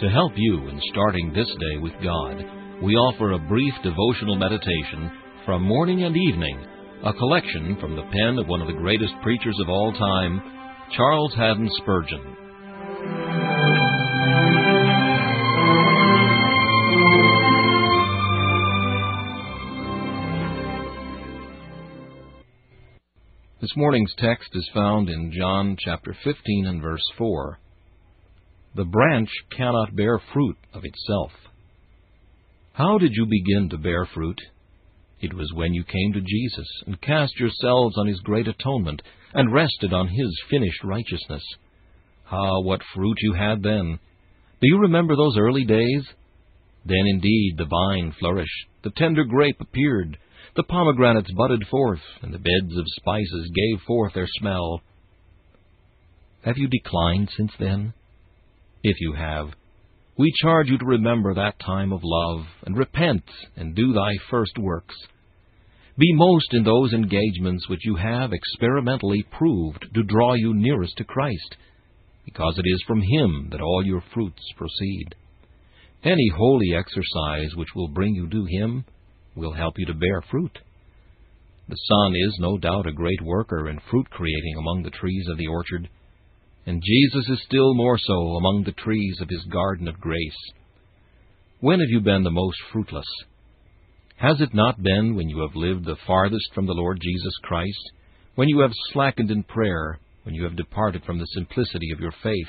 To help you in starting this day with God, we offer a brief devotional meditation from morning and evening, a collection from the pen of one of the greatest preachers of all time, Charles Haddon Spurgeon. This morning's text is found in John chapter 15 and verse 4. The branch cannot bear fruit of itself. How did you begin to bear fruit? It was when you came to Jesus and cast yourselves on His great atonement and rested on His finished righteousness. Ah, what fruit you had then! Do you remember those early days? Then indeed the vine flourished, the tender grape appeared, the pomegranates budded forth, and the beds of spices gave forth their smell. Have you declined since then? If you have, we charge you to remember that time of love, and repent, and do thy first works. Be most in those engagements which you have experimentally proved to draw you nearest to Christ, because it is from Him that all your fruits proceed. Any holy exercise which will bring you to Him will help you to bear fruit. The sun is no doubt a great worker in fruit creating among the trees of the orchard and Jesus is still more so among the trees of his garden of grace. When have you been the most fruitless? Has it not been when you have lived the farthest from the Lord Jesus Christ, when you have slackened in prayer, when you have departed from the simplicity of your faith,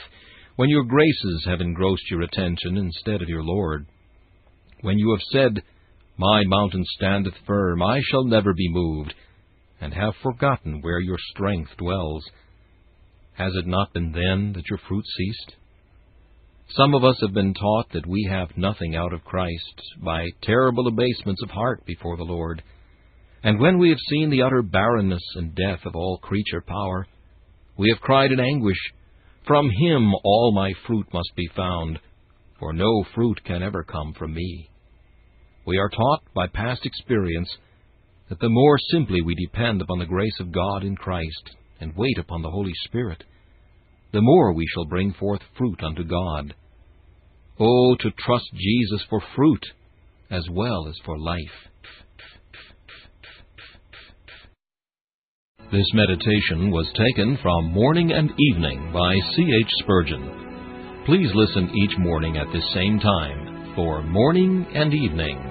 when your graces have engrossed your attention instead of your Lord, when you have said, My mountain standeth firm, I shall never be moved, and have forgotten where your strength dwells, has it not been then that your fruit ceased? Some of us have been taught that we have nothing out of Christ by terrible abasements of heart before the Lord. And when we have seen the utter barrenness and death of all creature power, we have cried in anguish, From him all my fruit must be found, for no fruit can ever come from me. We are taught by past experience that the more simply we depend upon the grace of God in Christ, and wait upon the Holy Spirit, the more we shall bring forth fruit unto God. Oh, to trust Jesus for fruit as well as for life. This meditation was taken from Morning and Evening by C. H. Spurgeon. Please listen each morning at this same time for Morning and Evening.